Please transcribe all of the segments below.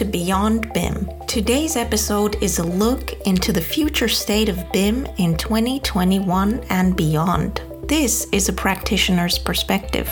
to Beyond BIM. Today's episode is a look into the future state of BIM in 2021 and beyond. This is a practitioner's perspective.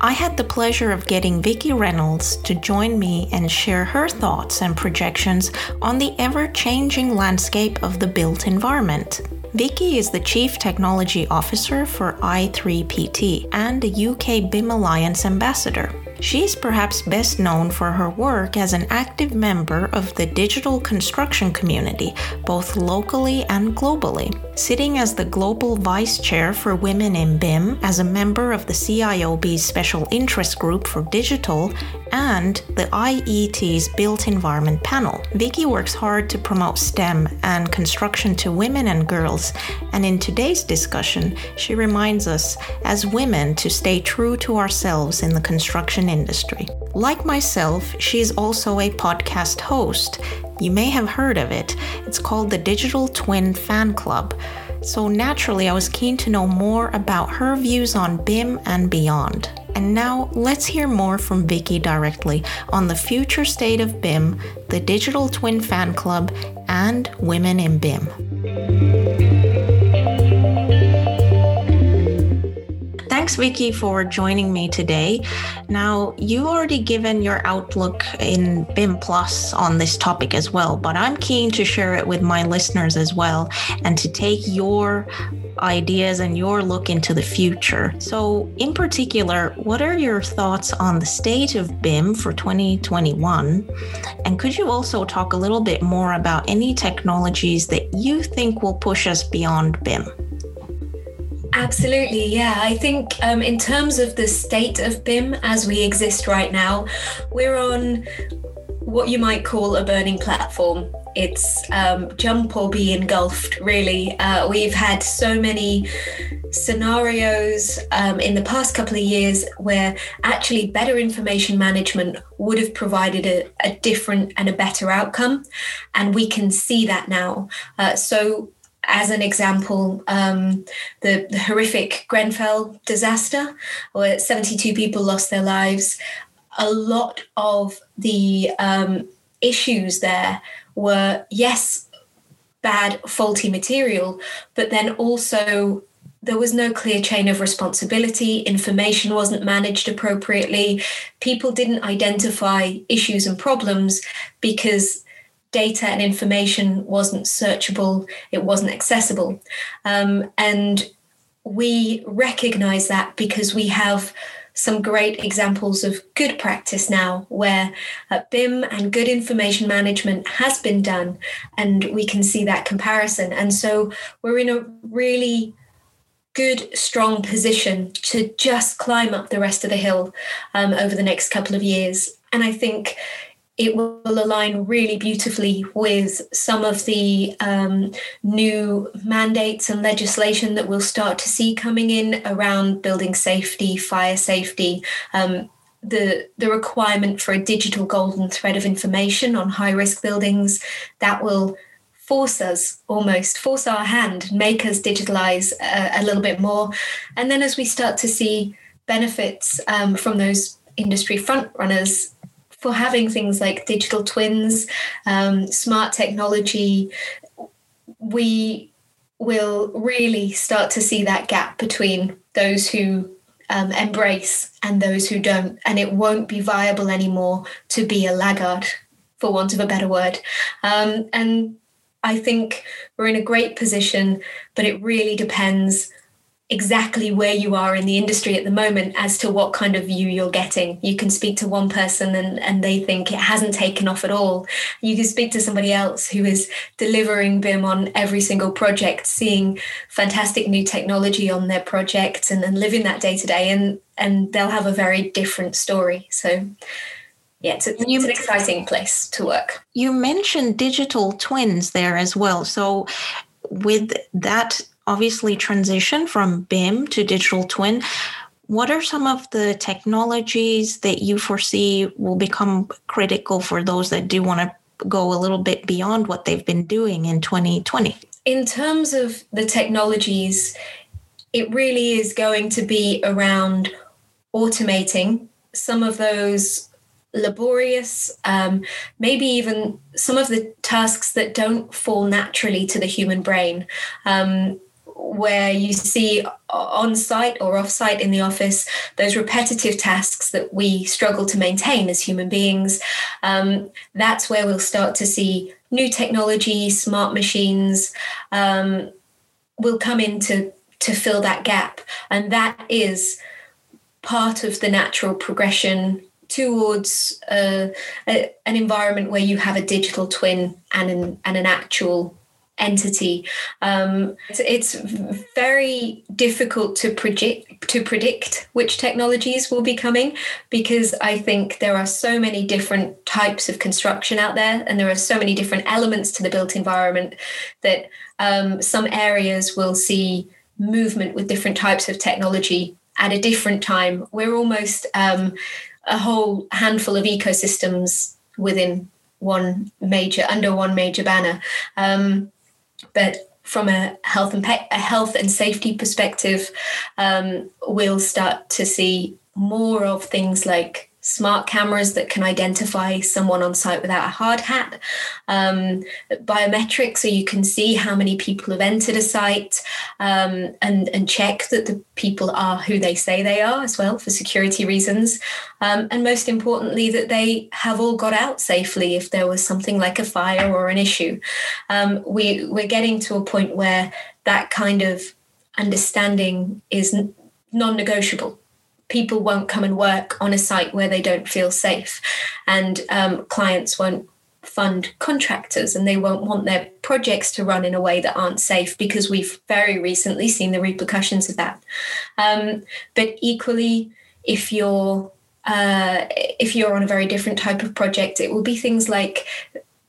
I had the pleasure of getting Vicki Reynolds to join me and share her thoughts and projections on the ever changing landscape of the built environment. Vicky is the Chief Technology Officer for i3PT and a UK BIM Alliance Ambassador. She's perhaps best known for her work as an active member of the digital construction community, both locally and globally. Sitting as the Global Vice Chair for Women in BIM, as a member of the CIOB's Special Interest Group for Digital, and the IET's Built Environment Panel. Vicki works hard to promote STEM and construction to women and girls, and in today's discussion, she reminds us as women to stay true to ourselves in the construction industry. Like myself, she's also a podcast host. You may have heard of it. It's called the Digital Twin Fan Club. So naturally, I was keen to know more about her views on BIM and beyond. And now let's hear more from Vicky directly on the future state of BIM, the Digital Twin Fan Club, and Women in BIM. Thanks, Vicky, for joining me today. Now, you've already given your outlook in BIM Plus on this topic as well, but I'm keen to share it with my listeners as well and to take your ideas and your look into the future. So, in particular, what are your thoughts on the state of BIM for 2021? And could you also talk a little bit more about any technologies that you think will push us beyond BIM? Absolutely, yeah. I think um, in terms of the state of BIM as we exist right now, we're on what you might call a burning platform. It's um, jump or be engulfed, really. Uh, we've had so many scenarios um, in the past couple of years where actually better information management would have provided a, a different and a better outcome. And we can see that now. Uh, so as an example, um, the, the, horrific Grenfell disaster, where 72 people lost their lives. A lot of the um, issues there were, yes, bad, faulty material, but then also there was no clear chain of responsibility. Information wasn't managed appropriately. People didn't identify issues and problems because data and information wasn't searchable, it wasn't accessible. Um, and we recognize that because we have some great examples of good practice now where uh, BIM and good information management has been done, and we can see that comparison. And so we're in a really good, strong position to just climb up the rest of the hill um, over the next couple of years. And I think it will align really beautifully with some of the um, new mandates and legislation that we'll start to see coming in around building safety, fire safety. Um, the, the requirement for a digital golden thread of information on high risk buildings that will force us almost force our hand make us digitalize a, a little bit more and then as we start to see benefits um, from those industry front runners for having things like digital twins, um, smart technology, we will really start to see that gap between those who um, embrace and those who don't. And it won't be viable anymore to be a laggard, for want of a better word. Um, and I think we're in a great position, but it really depends exactly where you are in the industry at the moment as to what kind of view you're getting. You can speak to one person and, and they think it hasn't taken off at all. You can speak to somebody else who is delivering BIM on every single project, seeing fantastic new technology on their projects and, and living that day to day and and they'll have a very different story. So yeah, it's, a, it's an exciting place to work. You mentioned digital twins there as well. So with that obviously transition from BIM to digital twin. What are some of the technologies that you foresee will become critical for those that do want to go a little bit beyond what they've been doing in 2020? In terms of the technologies, it really is going to be around automating some of those laborious, um, maybe even some of the tasks that don't fall naturally to the human brain. Um, where you see on site or off site in the office those repetitive tasks that we struggle to maintain as human beings, um, that's where we'll start to see new technology, smart machines um, will come in to, to fill that gap. And that is part of the natural progression towards uh, a, an environment where you have a digital twin and an, and an actual entity. Um, it's, it's, very difficult to predict to predict which technologies will be coming because I think there are so many different types of construction out there, and there are so many different elements to the built environment that um, some areas will see movement with different types of technology at a different time. We're almost um, a whole handful of ecosystems within one major under one major banner. Um, but from a health and pe- a health and safety perspective, um, we'll start to see more of things like smart cameras that can identify someone on site without a hard hat, um, biometrics, so you can see how many people have entered a site um, and, and check that the people are who they say they are as well for security reasons. Um, and most importantly, that they have all got out safely if there was something like a fire or an issue. Um, we, we're getting to a point where that kind of understanding is non negotiable people won't come and work on a site where they don't feel safe, and um, clients won't fund contractors and they won't want their projects to run in a way that aren't safe because we've very recently seen the repercussions of that. Um, but equally, if you're uh, if you're on a very different type of project, it will be things like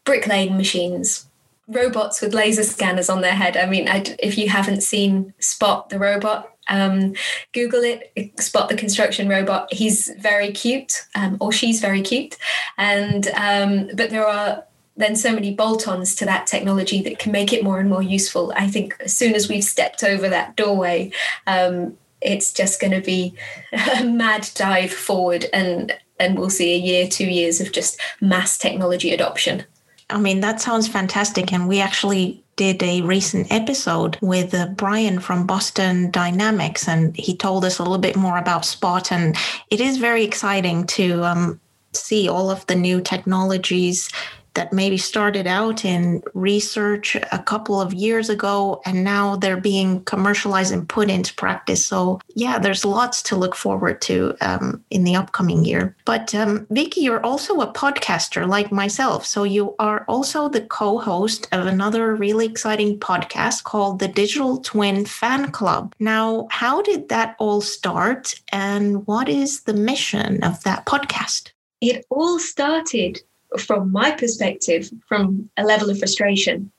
bricklaying machines, robots with laser scanners on their head. I mean, I, if you haven't seen Spot the robot, um, Google it, spot the construction robot. He's very cute, um, or she's very cute, and um, but there are then so many bolt-ons to that technology that can make it more and more useful. I think as soon as we've stepped over that doorway, um, it's just going to be a mad dive forward, and and we'll see a year, two years of just mass technology adoption. I mean, that sounds fantastic. And we actually did a recent episode with uh, Brian from Boston Dynamics, and he told us a little bit more about Spot. And it is very exciting to um, see all of the new technologies that maybe started out in research a couple of years ago and now they're being commercialized and put into practice. So, yeah, there's lots to look forward to um, in the upcoming year. But, um, Vicky, you're also a podcaster like myself. So, you are also the co host of another really exciting podcast called the Digital Twin Fan Club. Now, how did that all start and what is the mission of that podcast? It all started from my perspective, from a level of frustration.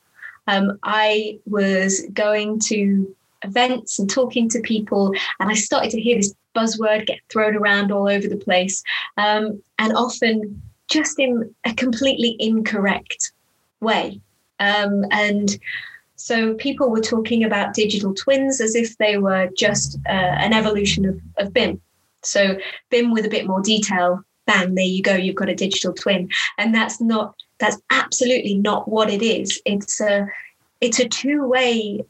Um, I was going to events and talking to people, and I started to hear this buzzword get thrown around all over the place, um, and often just in a completely incorrect way. Um, and so people were talking about digital twins as if they were just uh, an evolution of, of BIM. So BIM with a bit more detail bang, there you go, you've got a digital twin. And that's not, that's absolutely not what it is. It's a, it's a two-way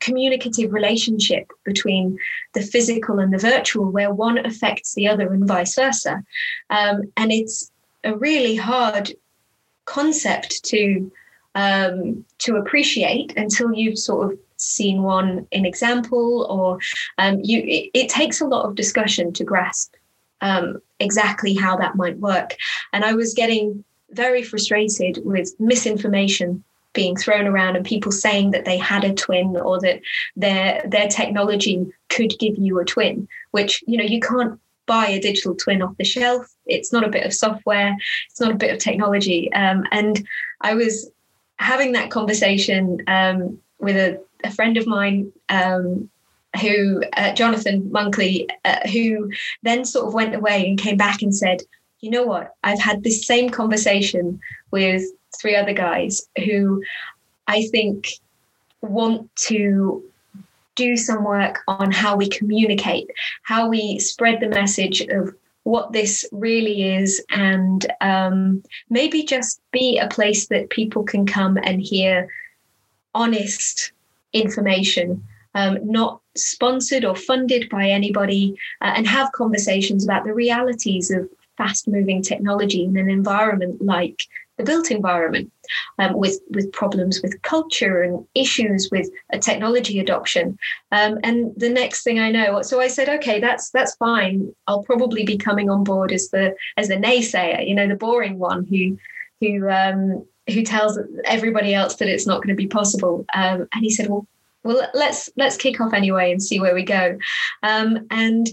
communicative relationship between the physical and the virtual where one affects the other and vice versa. Um, and it's a really hard concept to um, to appreciate until you've sort of seen one in example or um, you it, it, takes a lot of discussion to grasp um, exactly how that might work. And I was getting very frustrated with misinformation being thrown around and people saying that they had a twin or that their their technology could give you a twin which you know you can't buy a digital twin off the shelf. It's not a bit of software. It's not a bit of technology. Um, and i was having that conversation um, with a, a, friend of mine um, who uh, Jonathan Munkley, uh, who then sort of went away and came back and said, "You know what? I've had this same conversation with three other guys who I think want to." Do some work on how we communicate, how we spread the message of what this really is and um, maybe just be a place that people can come and hear honest information, um, not sponsored or funded by anybody, uh, and have conversations about the realities of fast moving technology in an environment like the built environment um, with with problems with culture and issues with a technology adoption. Um, and the next thing i know so i said okay that's that's fine. I'll probably be coming on board as the as the naysayer you know the boring one who who um, who tells everybody else that it's not going to be possible. Um, and he said well well let's let's kick off anyway and see where we go. Um, and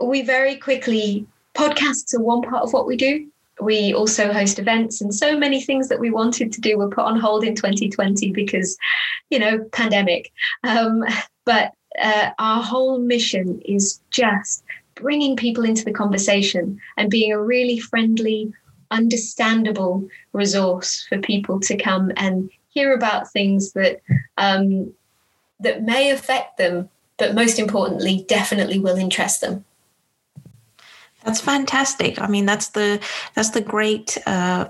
we very quickly podcasts are one part of what we do. We also host events and so many things that we wanted to do were put on hold in 2020 because you know pandemic. Um, but uh, our whole mission is just bringing people into the conversation and being a really friendly understandable resource for people to come and hear about things that um, that may affect them but most importantly definitely will interest them that's fantastic. I mean, that's the that's the great uh,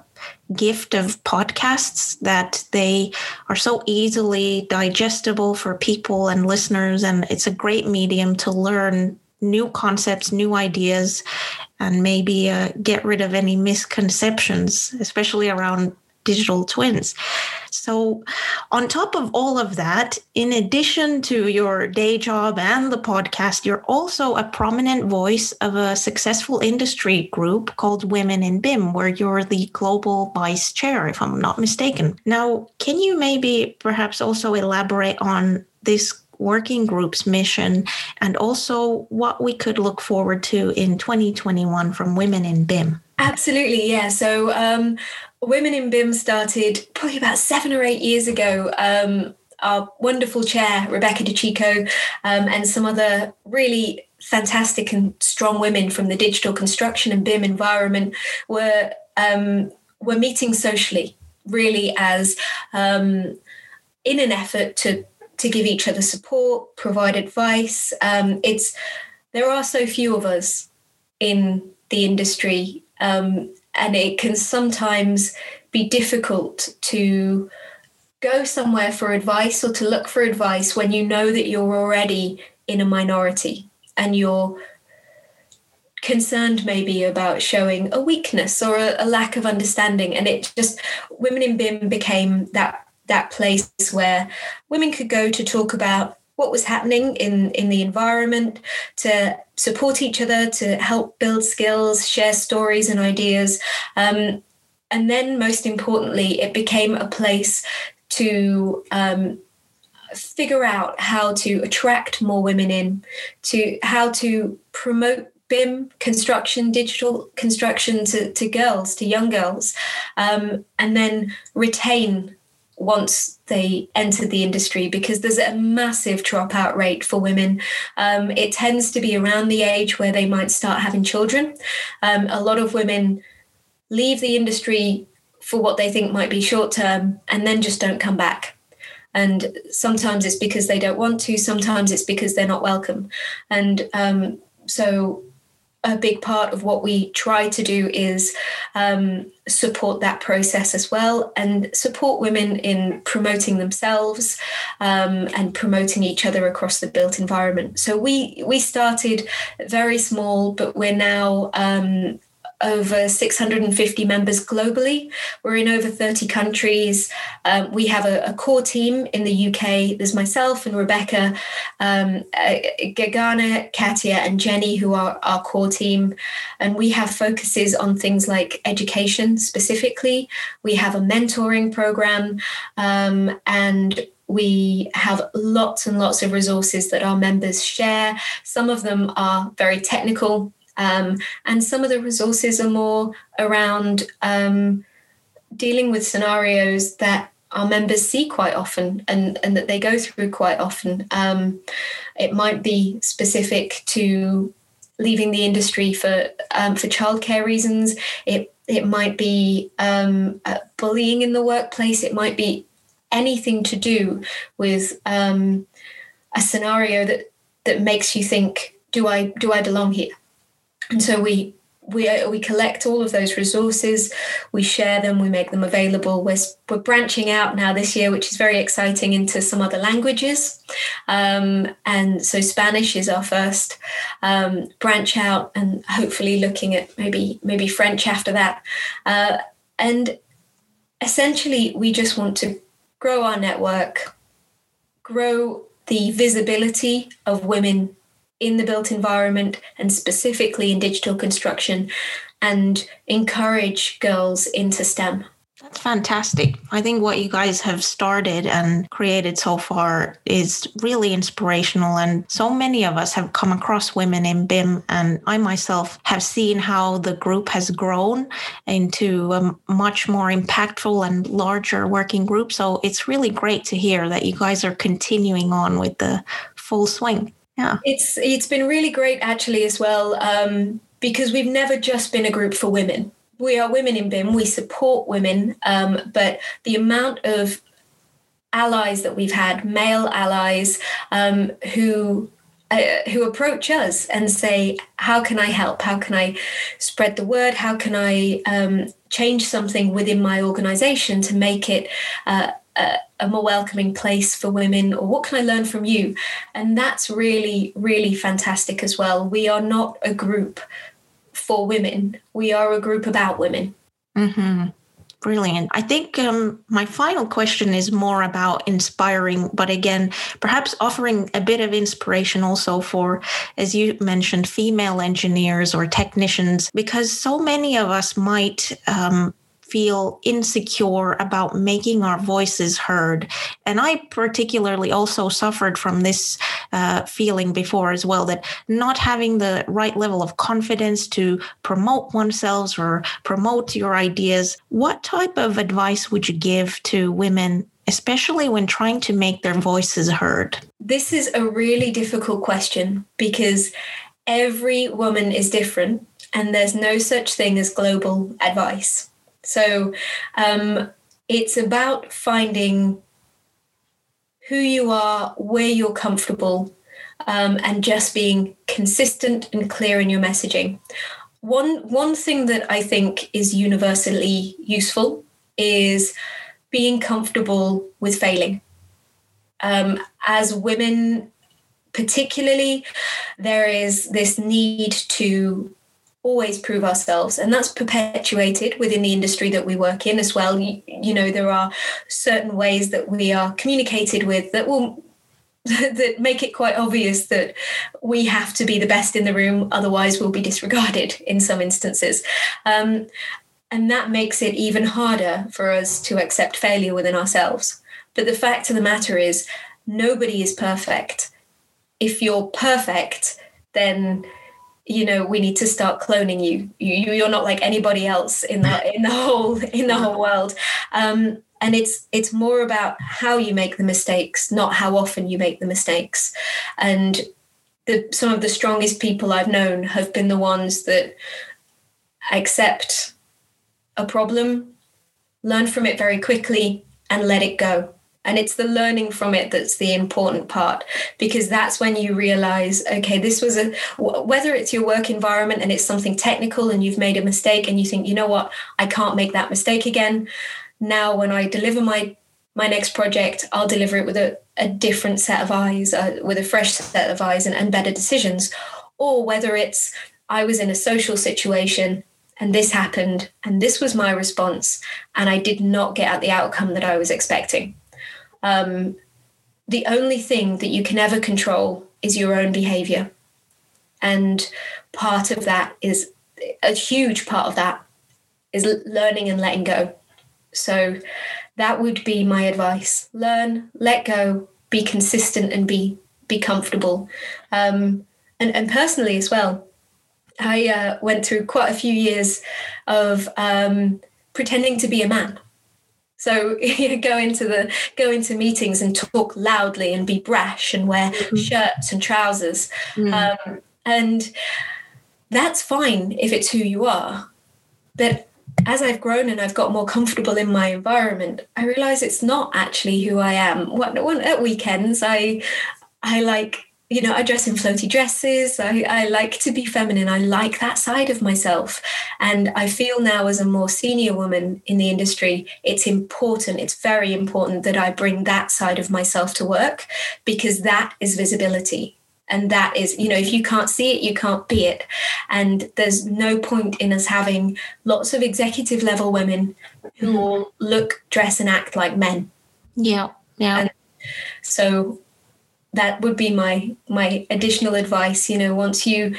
gift of podcasts that they are so easily digestible for people and listeners, and it's a great medium to learn new concepts, new ideas, and maybe uh, get rid of any misconceptions, especially around digital twins. So, on top of all of that, in addition to your day job and the podcast, you're also a prominent voice of a successful industry group called Women in BIM, where you're the global vice chair, if I'm not mistaken. Now, can you maybe perhaps also elaborate on this working group's mission and also what we could look forward to in 2021 from Women in BIM? Absolutely, yeah. So, um, Women in BIM started probably about seven or eight years ago. Um, our wonderful chair, Rebecca De Cicco, um, and some other really fantastic and strong women from the digital construction and BIM environment were um, were meeting socially, really as um, in an effort to to give each other support, provide advice. Um, it's there are so few of us in the industry um, and it can sometimes be difficult to go somewhere for advice or to look for advice when you know that you're already in a minority and you're concerned maybe about showing a weakness or a, a, lack of understanding and it just women in bim became that that place where women could go to talk about what was happening in, in the environment, to support each other, to help build skills, share stories and ideas. Um, and then, most importantly, it became a place to um, figure out how to attract more women in, to how to promote BIM construction, digital construction to, to girls, to young girls, um, and then retain once they enter the industry because there's a massive dropout rate for women. Um, it tends to be around the age where they might start having children. Um, a lot of women leave the industry for what they think might be short term and then just don't come back. And sometimes it's because they don't want to, sometimes it's because they're not welcome. And um, so a big part of what we try to do is um, support that process as well and support women in promoting themselves um, and promoting each other across the built environment. So we we started very small, but we're now um, over 650 members globally. We're in over 30 countries. Um, we have a, a, core team in the UK. There's myself and Rebecca, um, uh, Gagana, Katia, and Jenny, who are our core team. And we have focuses on things like education specifically. We have a mentoring program um, and we have lots and lots of resources that our members share. Some of them are very technical, um, and some of the resources are more around um, dealing with scenarios that our members see quite often and, and that they go through quite often. Um, it might be specific to leaving the industry for um, for childcare reasons. It it might be um, uh, bullying in the workplace. It might be anything to do with um, a scenario that that makes you think, do I do I belong here? And so we we uh, we collect all of those resources, we share them, we make them available. We're we're branching out now this year, which is very exciting, into some other languages, um, and so Spanish is our first um, branch out, and hopefully looking at maybe maybe French after that, uh, and essentially we just want to grow our network, grow the visibility of women in the built environment and specifically in digital construction and encourage girls into STEM. That's fantastic. I think what you guys have started and created so far is really inspirational. And so many of us have come across women in BIM. And I myself have seen how the group has grown into a much more impactful and larger working group. So it's really great to hear that you guys are continuing on with the full swing yeah it's it's been really great actually as well um, because we've never just been a group for women we are women in bim we support women um, but the amount of allies that we've had male allies um, who uh, who approach us and say, How can I help? How can I spread the word? How can I um, change something within my organization to make it uh, a, a more welcoming place for women or what can i learn from you and that's really really fantastic as well we are not a group for women we are a group about women mm-hmm. Brilliant. I think um, my final question is more about inspiring, but again, perhaps offering a bit of inspiration also for, as you mentioned, female engineers or technicians, because so many of us might um, feel insecure about making our voices heard. And I particularly also suffered from this uh, feeling before as well that not having the right level of confidence to promote oneself or promote your ideas. What type of advice would you give to women? Especially when trying to make their voices heard? This is a really difficult question because every woman is different and there's no such thing as global advice. So um, it's about finding who you are, where you're comfortable, um, and just being consistent and clear in your messaging. One one thing that I think is universally useful is being comfortable with failing. Um, as women, particularly, there is this need to always prove ourselves and that's perpetuated within the industry that we work in as well. You, you know there are certain ways that we are communicated with that will that make it quite obvious that we have to be the best in the room otherwise we'll be disregarded in some instances. Um, and that makes it even harder for us to accept failure within ourselves. But the fact of the matter is nobody is perfect. If you're perfect then you know we need to start cloning you. you you're not like anybody else in the in the whole in the whole world. Um, and it's it's more about how you make the mistakes not how often you make the mistakes. And the, some of the strongest people i've known have been the ones that accept a problem learn from it very quickly and let it go and it's the learning from it that's the important part because that's when you realize okay this was a whether it's your work environment and it's something technical and you've made a mistake and you think you know what? I can't make that mistake again. Now when i deliver my my next project i'll deliver it with a, a different set of eyes uh, with a fresh set of eyes and, and better decisions. Or whether it's i was in a social situation and this happened and this was my response and i did not get at the outcome that i was expecting um, the only thing that you can ever control is your own behavior. And part of that is a huge part of that is learning and letting go. So that would be my advice. Learn, let go, be consistent and be be comfortable. Um, and, and personally as well, I uh, went through quite a few years of um, pretending to be a man. So you go into the go into meetings and talk loudly and be brash and wear mm-hmm. shirts and trousers, mm. um, and that's fine if it's who you are. But as I've grown and I've got more comfortable in my environment, I realize it's not actually who I am. At weekends, I I like you know, I dress in floaty dresses. I, I like to be feminine. I like that side of myself. And I feel now, as a more senior woman in the industry, it's important, it's very important that I bring that side of myself to work because that is visibility. And that is, you know, if you can't see it, you can't be it. And there's no point in us having lots of executive level women who mm-hmm. all look, dress, and act like men. Yeah. Yeah. And so that would be my my additional advice you know once you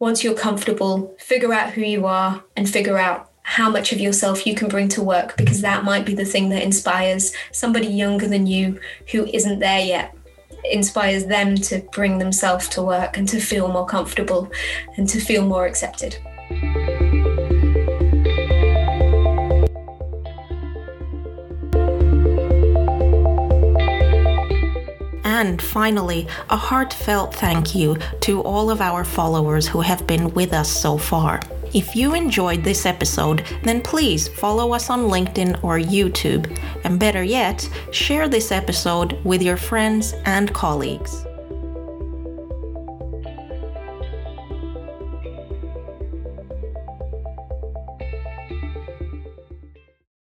once you're comfortable figure out who you are and figure out how much of yourself you can bring to work because that might be the thing that inspires somebody younger than you who isn't there yet. Inspires them to bring themselves to work and to feel more comfortable and to feel more accepted And finally, a heartfelt thank you to all of our followers who have been with us so far. If you enjoyed this episode, then please follow us on LinkedIn or YouTube, and better yet, share this episode with your friends and colleagues.